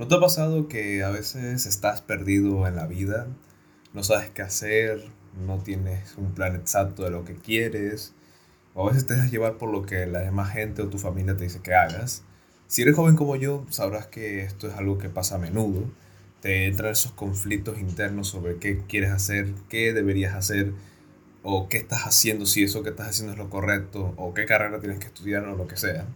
¿No te ha pasado que a veces estás perdido en la vida? No sabes qué hacer, no tienes un plan exacto de lo que quieres, o a veces te dejas llevar por lo que la demás gente o tu familia te dice que hagas. Si eres joven como yo, sabrás que esto es algo que pasa a menudo. Te entran esos conflictos internos sobre qué quieres hacer, qué deberías hacer, o qué estás haciendo, si eso que estás haciendo es lo correcto, o qué carrera tienes que estudiar o lo que sea.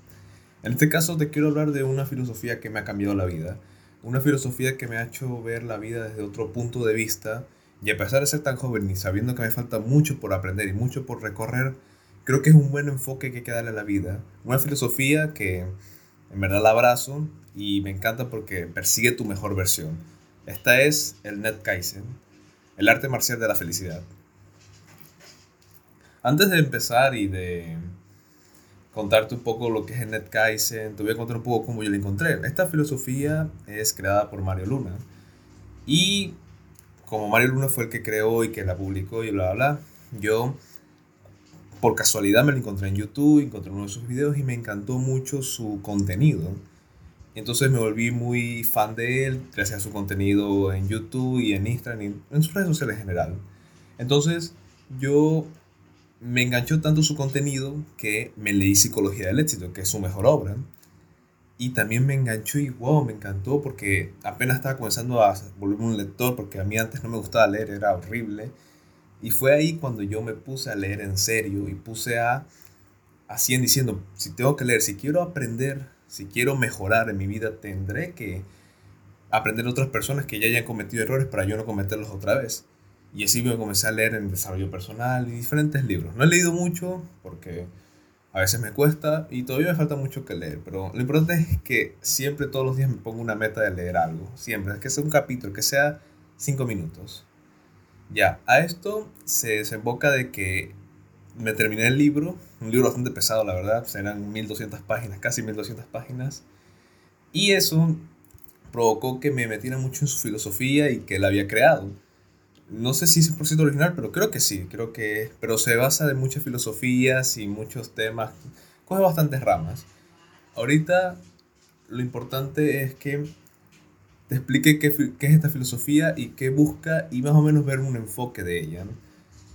En este caso te quiero hablar de una filosofía que me ha cambiado la vida una filosofía que me ha hecho ver la vida desde otro punto de vista y a pesar de ser tan joven y sabiendo que me falta mucho por aprender y mucho por recorrer, creo que es un buen enfoque que hay que darle a la vida. Una filosofía que en verdad la abrazo y me encanta porque persigue tu mejor versión. Esta es el Net Kaizen, el arte marcial de la felicidad. Antes de empezar y de contarte un poco lo que es el Net Kaizen, te voy a contar un poco cómo yo lo encontré. Esta filosofía es creada por Mario Luna. Y como Mario Luna fue el que creó y que la publicó y bla, bla, bla, yo por casualidad me lo encontré en YouTube, encontré uno de sus videos y me encantó mucho su contenido. Entonces me volví muy fan de él gracias a su contenido en YouTube y en Instagram y en sus redes sociales en general. Entonces yo me enganchó tanto su contenido que me leí Psicología del Éxito, que es su mejor obra. Y también me enganchó y wow, me encantó porque apenas estaba comenzando a volverme un lector, porque a mí antes no me gustaba leer, era horrible. Y fue ahí cuando yo me puse a leer en serio y puse a, así en diciendo, si tengo que leer, si quiero aprender, si quiero mejorar en mi vida, tendré que aprender de otras personas que ya hayan cometido errores para yo no cometerlos otra vez. Y así me comencé a leer en desarrollo personal y diferentes libros. No he leído mucho porque a veces me cuesta y todavía me falta mucho que leer, pero lo importante es que siempre todos los días me pongo una meta de leer algo. Siempre, es que sea un capítulo, que sea cinco minutos. Ya, a esto se desemboca de que me terminé el libro, un libro bastante pesado, la verdad, eran 1200 páginas, casi 1200 páginas, y eso provocó que me metiera mucho en su filosofía y que él había creado no sé si es 100% original, pero creo que sí, creo que pero se basa de muchas filosofías y muchos temas, coge bastantes ramas. Ahorita lo importante es que te explique qué, es esta filosofía y qué busca y más o menos ver un enfoque de ella.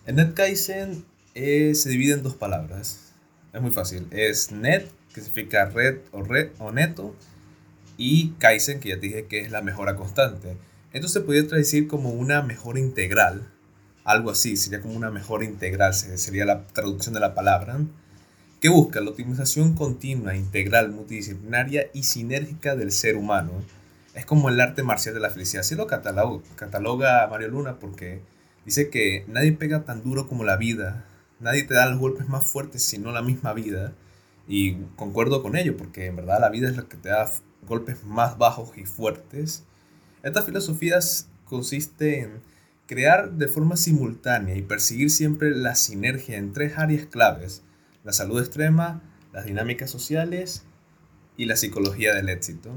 El Net Kaizen eh, se divide en dos palabras. Es muy fácil. Es net, que significa red o red o neto, y Kaizen, que ya te dije que es la mejora constante. Esto se podría traducir como una mejora integral, algo así, sería como una mejora integral, sería la traducción de la palabra, que busca la optimización continua, integral, multidisciplinaria y sinérgica del ser humano. Es como el arte marcial de la felicidad, así lo cataloga, cataloga Mario Luna porque dice que nadie pega tan duro como la vida, nadie te da los golpes más fuertes sino la misma vida. Y concuerdo con ello, porque en verdad la vida es la que te da golpes más bajos y fuertes esta filosofía consiste en crear de forma simultánea y perseguir siempre la sinergia en tres áreas claves, la salud extrema, las dinámicas sociales y la psicología del éxito.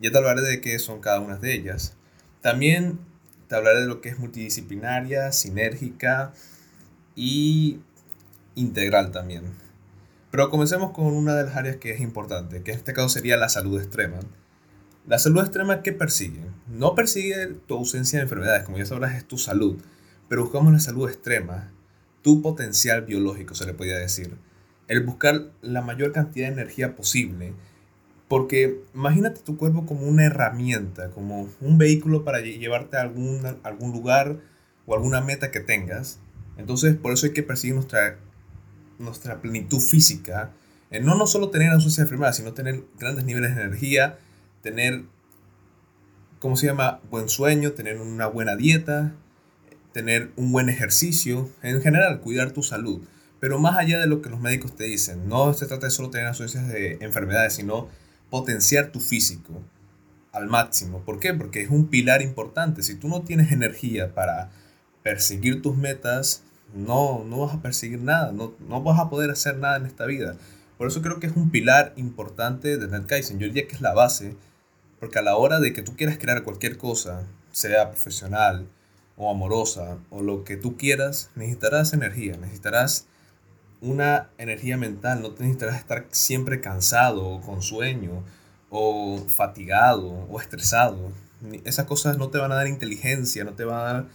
Ya te hablaré de qué son cada una de ellas. También te hablaré de lo que es multidisciplinaria, sinérgica y integral también. Pero comencemos con una de las áreas que es importante, que en este caso sería la salud extrema. La salud extrema, ¿qué persigue? No persigue tu ausencia de enfermedades, como ya sabrás, es tu salud, pero buscamos la salud extrema, tu potencial biológico, se le podría decir. El buscar la mayor cantidad de energía posible, porque imagínate tu cuerpo como una herramienta, como un vehículo para llevarte a algún, algún lugar o alguna meta que tengas. Entonces, por eso hay que perseguir nuestra, nuestra plenitud física, en no, no solo tener ausencia de enfermedades, sino tener grandes niveles de energía, tener, ¿cómo se llama? Buen sueño, tener una buena dieta, tener un buen ejercicio, en general, cuidar tu salud. Pero más allá de lo que los médicos te dicen, no se trata de solo tener ausencias de enfermedades, sino potenciar tu físico al máximo. ¿Por qué? Porque es un pilar importante. Si tú no tienes energía para perseguir tus metas, no, no vas a perseguir nada, no, no vas a poder hacer nada en esta vida. Por eso creo que es un pilar importante de NetKaizen. Yo diría que es la base porque a la hora de que tú quieras crear cualquier cosa, sea profesional o amorosa o lo que tú quieras, necesitarás energía, necesitarás una energía mental, no necesitarás estar siempre cansado o con sueño o fatigado o estresado. Esas cosas no te van a dar inteligencia, no te van a dar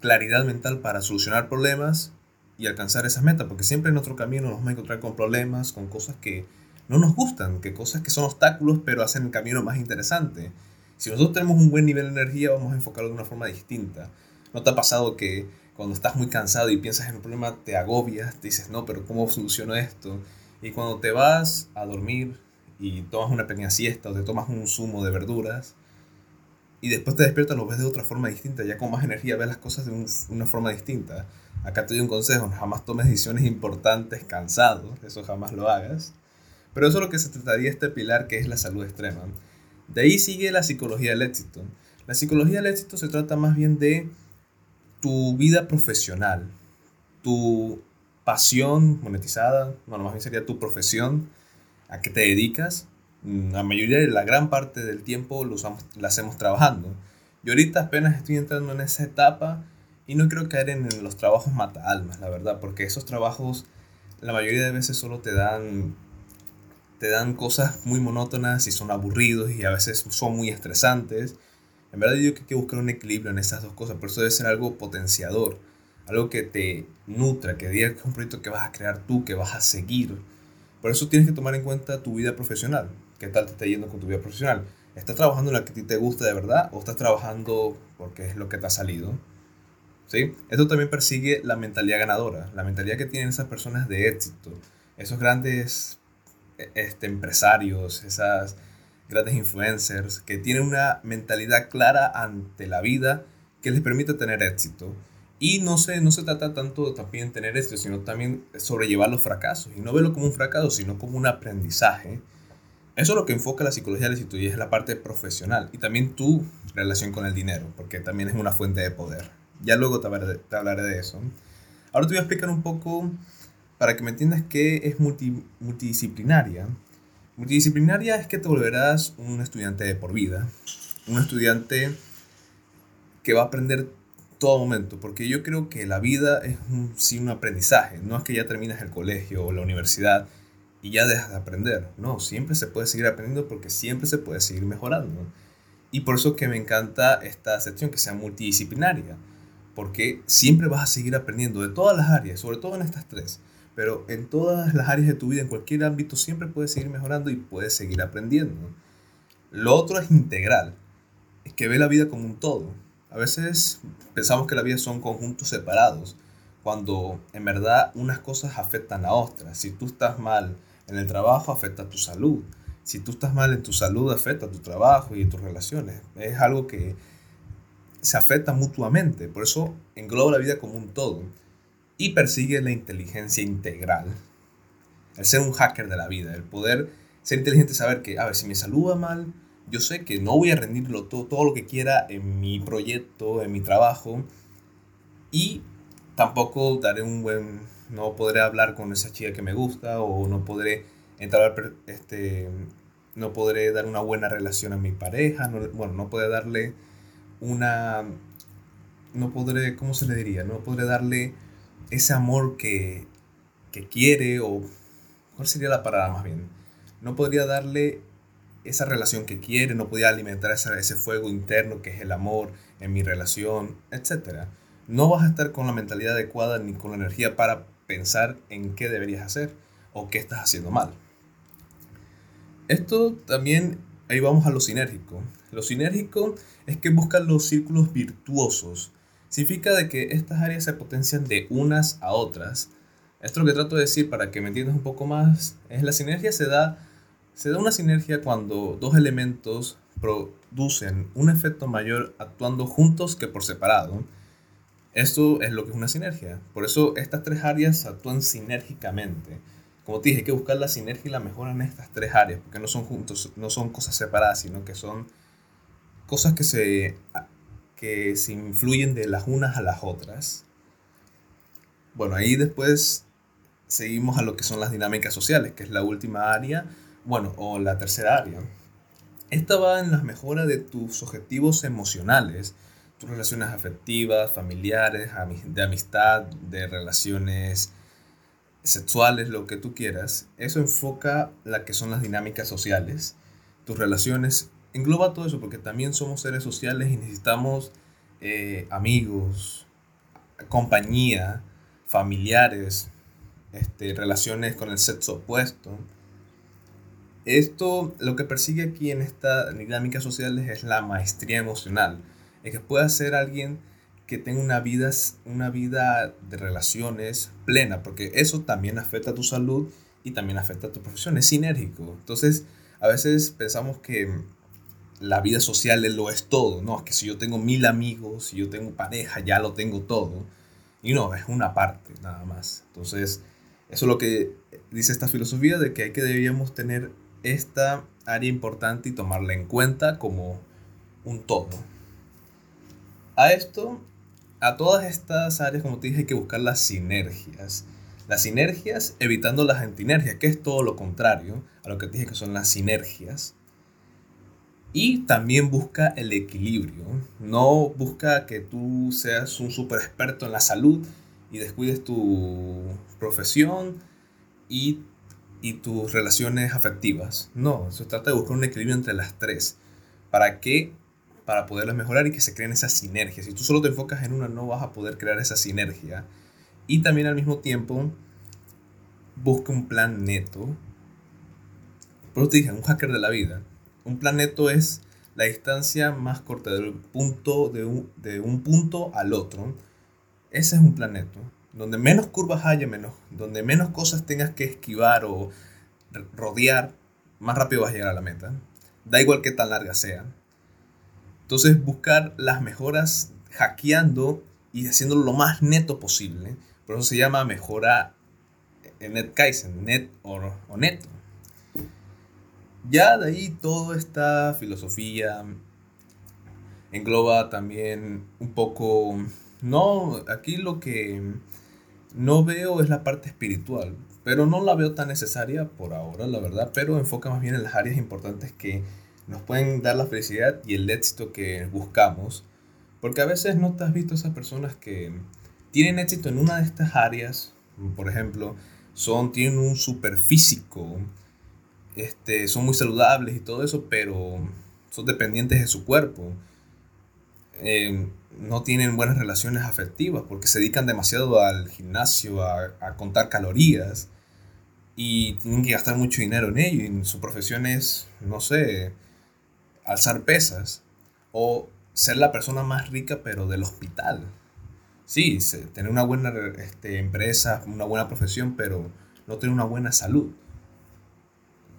claridad mental para solucionar problemas y alcanzar esas metas, porque siempre en nuestro camino nos vamos a encontrar con problemas, con cosas que no nos gustan, que cosas que son obstáculos, pero hacen el camino más interesante. Si nosotros tenemos un buen nivel de energía, vamos a enfocarlo de una forma distinta. ¿No te ha pasado que cuando estás muy cansado y piensas en un problema, te agobias, te dices, no, pero ¿cómo soluciono esto? Y cuando te vas a dormir y tomas una pequeña siesta o te tomas un zumo de verduras, y después te despiertas, lo ves de otra forma distinta, ya con más energía ves las cosas de una forma distinta. Acá te doy un consejo, jamás tomes decisiones importantes cansado, eso jamás lo hagas. Pero eso es lo que se trataría este pilar que es la salud extrema. De ahí sigue la psicología del éxito. La psicología del éxito se trata más bien de tu vida profesional, tu pasión monetizada, bueno, más bien sería tu profesión, a qué te dedicas. La mayoría la gran parte del tiempo lo la hacemos trabajando. Yo ahorita apenas estoy entrando en esa etapa y no quiero caer en los trabajos mata almas, la verdad, porque esos trabajos la mayoría de veces solo te dan te dan cosas muy monótonas y son aburridos y a veces son muy estresantes. En verdad yo creo que hay que buscar un equilibrio en esas dos cosas, por eso debe ser algo potenciador, algo que te nutra, que diga que es un proyecto que vas a crear tú, que vas a seguir. Por eso tienes que tomar en cuenta tu vida profesional. ¿Qué tal te está yendo con tu vida profesional? ¿Estás trabajando en la que a ti te gusta de verdad o estás trabajando porque es lo que te ha salido? ¿sí? Esto también persigue la mentalidad ganadora, la mentalidad que tienen esas personas de éxito, esos grandes este, empresarios, esas grandes influencers que tienen una mentalidad clara ante la vida que les permite tener éxito. Y no se, no se trata tanto también tener éxito, sino también sobrellevar los fracasos. Y no verlo como un fracaso, sino como un aprendizaje. Eso es lo que enfoca la psicología del éxito y es la parte profesional. Y también tu relación con el dinero, porque también es una fuente de poder. Ya luego te hablaré, de eso. Ahora te voy a explicar un poco, para que me entiendas, qué es multidisciplinaria. Multidisciplinaria es que te volverás un estudiante de por vida, un estudiante que va a aprender todo momento, porque yo creo que la vida es un, sí un aprendizaje, no es que ya terminas el colegio o la universidad y ya dejas de aprender, no, siempre se puede seguir aprendiendo porque siempre se puede seguir mejorando. Y por eso que me encanta esta sección que sea multidisciplinaria, porque siempre vas a seguir aprendiendo de todas las áreas, sobre todo en estas tres, pero en todas las áreas de tu vida, en cualquier ámbito, siempre puedes seguir mejorando y puedes seguir aprendiendo. Lo otro es integral, es que ve la vida como un todo. A veces pensamos que la vida son conjuntos separados, cuando en verdad unas cosas afectan a otras. Si tú estás mal en el trabajo, afecta a tu salud. Si tú estás mal en tu salud, afecta a tu trabajo y tus relaciones. Es algo que se afecta mutuamente, por eso engloba la vida como un todo y persigue la inteligencia integral. El ser un hacker de la vida, el poder ser inteligente saber que, a ver, si me saluda mal, yo sé que no voy a rendirlo todo, todo lo que quiera en mi proyecto, en mi trabajo, y tampoco daré un buen, no podré hablar con esa chica que me gusta, o no podré entrar, este, no podré dar una buena relación a mi pareja, no, bueno, no podré darle una... No podré, ¿cómo se le diría? No podré darle ese amor que, que quiere o... ¿Cuál sería la palabra más bien? No podría darle esa relación que quiere, no podría alimentar ese, ese fuego interno que es el amor en mi relación, etc. No vas a estar con la mentalidad adecuada ni con la energía para pensar en qué deberías hacer o qué estás haciendo mal. Esto también, ahí vamos a lo sinérgico. Lo sinérgico es que buscan los círculos virtuosos. Significa de que estas áreas se potencian de unas a otras. Esto lo que trato de decir para que me entiendas un poco más es la sinergia se da se da una sinergia cuando dos elementos producen un efecto mayor actuando juntos que por separado. Esto es lo que es una sinergia. Por eso estas tres áreas actúan sinérgicamente. Como te dije, hay que buscar la sinergia y la mejora en estas tres áreas, porque no son juntos, no son cosas separadas, sino que son cosas que se, que se influyen de las unas a las otras. Bueno, ahí después seguimos a lo que son las dinámicas sociales, que es la última área, bueno, o la tercera área. Esta va en la mejora de tus objetivos emocionales, tus relaciones afectivas, familiares, de amistad, de relaciones sexuales, lo que tú quieras. Eso enfoca la que son las dinámicas sociales tus relaciones, engloba todo eso porque también somos seres sociales y necesitamos eh, amigos, compañía, familiares, este, relaciones con el sexo opuesto. Esto, lo que persigue aquí en esta dinámica social es la maestría emocional. Es que pueda ser alguien que tenga una vida, una vida de relaciones plena, porque eso también afecta a tu salud y también afecta a tu profesión, es sinérgico. Entonces, a veces pensamos que la vida social lo es todo, ¿no? Es que si yo tengo mil amigos, si yo tengo pareja, ya lo tengo todo. Y no, es una parte nada más. Entonces, eso es lo que dice esta filosofía de que hay que deberíamos tener esta área importante y tomarla en cuenta como un todo. A esto, a todas estas áreas, como te dije, hay que buscar las sinergias. Las sinergias evitando las antinergias, que es todo lo contrario a lo que te dije que son las sinergias. Y también busca el equilibrio. No busca que tú seas un super experto en la salud y descuides tu profesión y, y tus relaciones afectivas. No, se trata de buscar un equilibrio entre las tres. ¿Para qué? Para poderlas mejorar y que se creen esas sinergias. Si tú solo te enfocas en una, no vas a poder crear esa sinergia. Y también al mismo tiempo, busca un plan neto. Por eso te dije, un hacker de la vida un planeto es la distancia más corta del punto de un, de un punto al otro. Ese es un planeto. Donde menos curvas haya, menos, donde menos cosas tengas que esquivar o rodear, más rápido vas a llegar a la meta. Da igual que tan larga sea. Entonces buscar las mejoras hackeando y haciéndolo lo más neto posible. Por eso se llama mejora net Kaizen, net o, o neto. Ya de ahí toda esta filosofía engloba también un poco, no, aquí lo que no veo es la parte espiritual, pero no la veo tan necesaria por ahora, la verdad, pero enfoca más bien en las áreas importantes que nos pueden dar la felicidad y el éxito que buscamos, porque a veces no te has visto esas personas que tienen éxito en una de estas áreas, por ejemplo, son, tienen un super físico, este, son muy saludables y todo eso, pero son dependientes de su cuerpo. Eh, no tienen buenas relaciones afectivas porque se dedican demasiado al gimnasio, a, a, contar calorías y tienen que gastar mucho dinero en ello. Y su profesión es, no sé, alzar pesas o ser la persona más rica pero del hospital. Sí, tener una buena este, empresa, una buena profesión, pero no tener una buena salud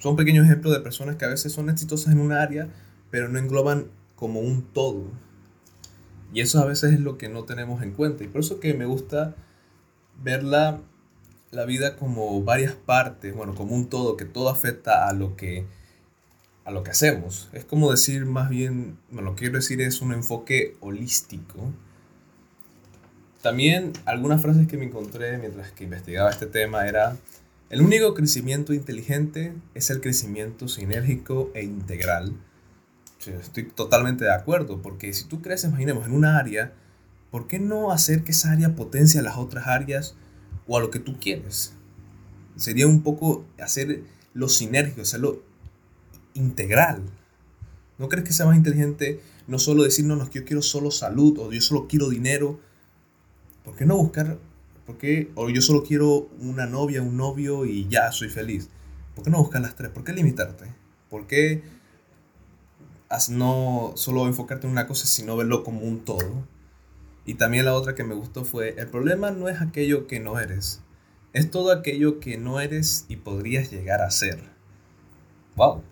son pequeños ejemplos de personas que a veces son exitosas en un área, pero no engloban como un todo. Y eso a veces es lo que no tenemos en cuenta. Y por eso que me gusta ver la, la vida como varias partes, bueno, como un todo, que todo afecta a lo que, a lo que hacemos. Es como decir más bien, bueno, lo que quiero decir es un enfoque holístico. También algunas frases que me encontré mientras que investigaba este tema era el único crecimiento inteligente es el crecimiento sinérgico e integral. Estoy totalmente de acuerdo, porque si tú creces, imaginemos, en una área, ¿por qué no hacer que esa área potencie a las otras áreas o a lo que tú quieres? Sería un poco hacer lo sinérgico, hacerlo integral. ¿No crees que sea más inteligente no solo decir, no, no, yo quiero solo salud o yo solo quiero dinero? ¿Por qué no buscar ¿Por qué? O yo solo quiero una novia, un novio y ya soy feliz. ¿Por qué no buscar las tres? ¿Por qué limitarte? ¿Por qué no solo enfocarte en una cosa, sino verlo como un todo? Y también la otra que me gustó fue, el problema no es aquello que no eres, es todo aquello que no eres y podrías llegar a ser. ¡Wow!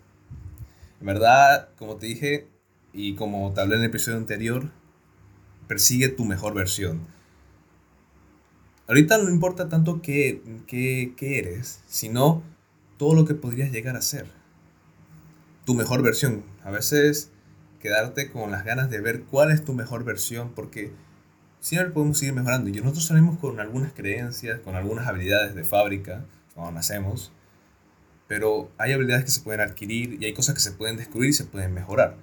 En verdad, como te dije y como te hablé en el episodio anterior, persigue tu mejor versión Ahorita no importa tanto qué, qué, qué eres, sino todo lo que podrías llegar a ser. Tu mejor versión. A veces quedarte con las ganas de ver cuál es tu mejor versión, porque siempre podemos seguir mejorando. Y nosotros salimos con algunas creencias, con algunas habilidades de fábrica, cuando nacemos, pero hay habilidades que se pueden adquirir y hay cosas que se pueden descubrir y se pueden mejorar.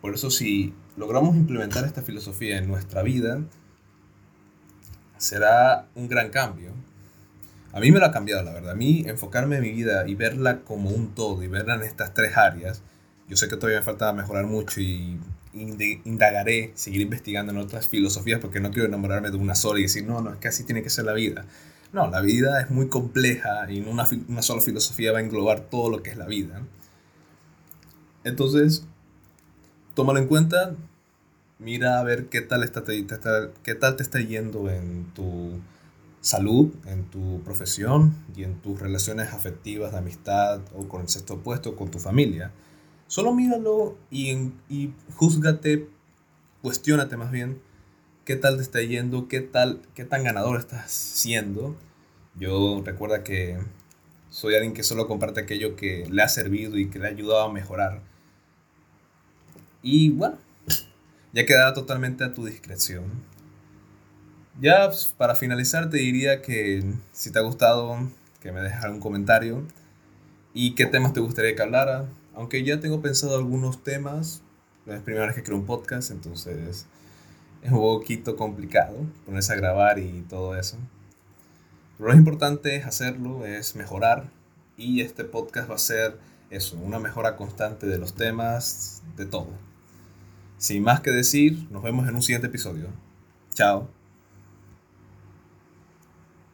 Por eso si logramos implementar esta filosofía en nuestra vida, será un gran cambio. A mí me lo ha cambiado, la verdad. A mí enfocarme en mi vida y verla como un todo y verla en estas tres áreas Yo sé que todavía me falta mejorar mucho y indagaré, seguir investigando en otras filosofías porque no quiero enamorarme de una sola y decir, no, no, es que así tiene que ser la vida. No, la vida es muy compleja y una, una sola filosofía va a englobar todo lo que es la vida. Entonces, tómalo en cuenta, mira a ver qué tal, está, qué tal te está yendo en tu salud, en tu profesión y en tus relaciones afectivas de amistad o con el sexto opuesto, con tu familia. Solo míralo y, y júzgate, cuestionate más bien qué tal te está yendo, qué, tal, qué tan ganador estás siendo. Yo recuerda que soy alguien que solo comparte aquello que le ha servido y que le ha ayudado a mejorar. Y bueno, ya quedará totalmente a tu discreción. Ya pues, para finalizar te diría que si te ha gustado, que me dejes algún comentario y qué temas te gustaría que hablara. Aunque ya tengo pensado algunos temas, la primera vez que creo un podcast, entonces es un poquito complicado ponerse a grabar y todo eso. Pero lo importante es hacerlo, es mejorar y este podcast va a ser eso, una mejora constante de los temas, de todo. Sin más que decir, nos vemos en un siguiente episodio. Chao.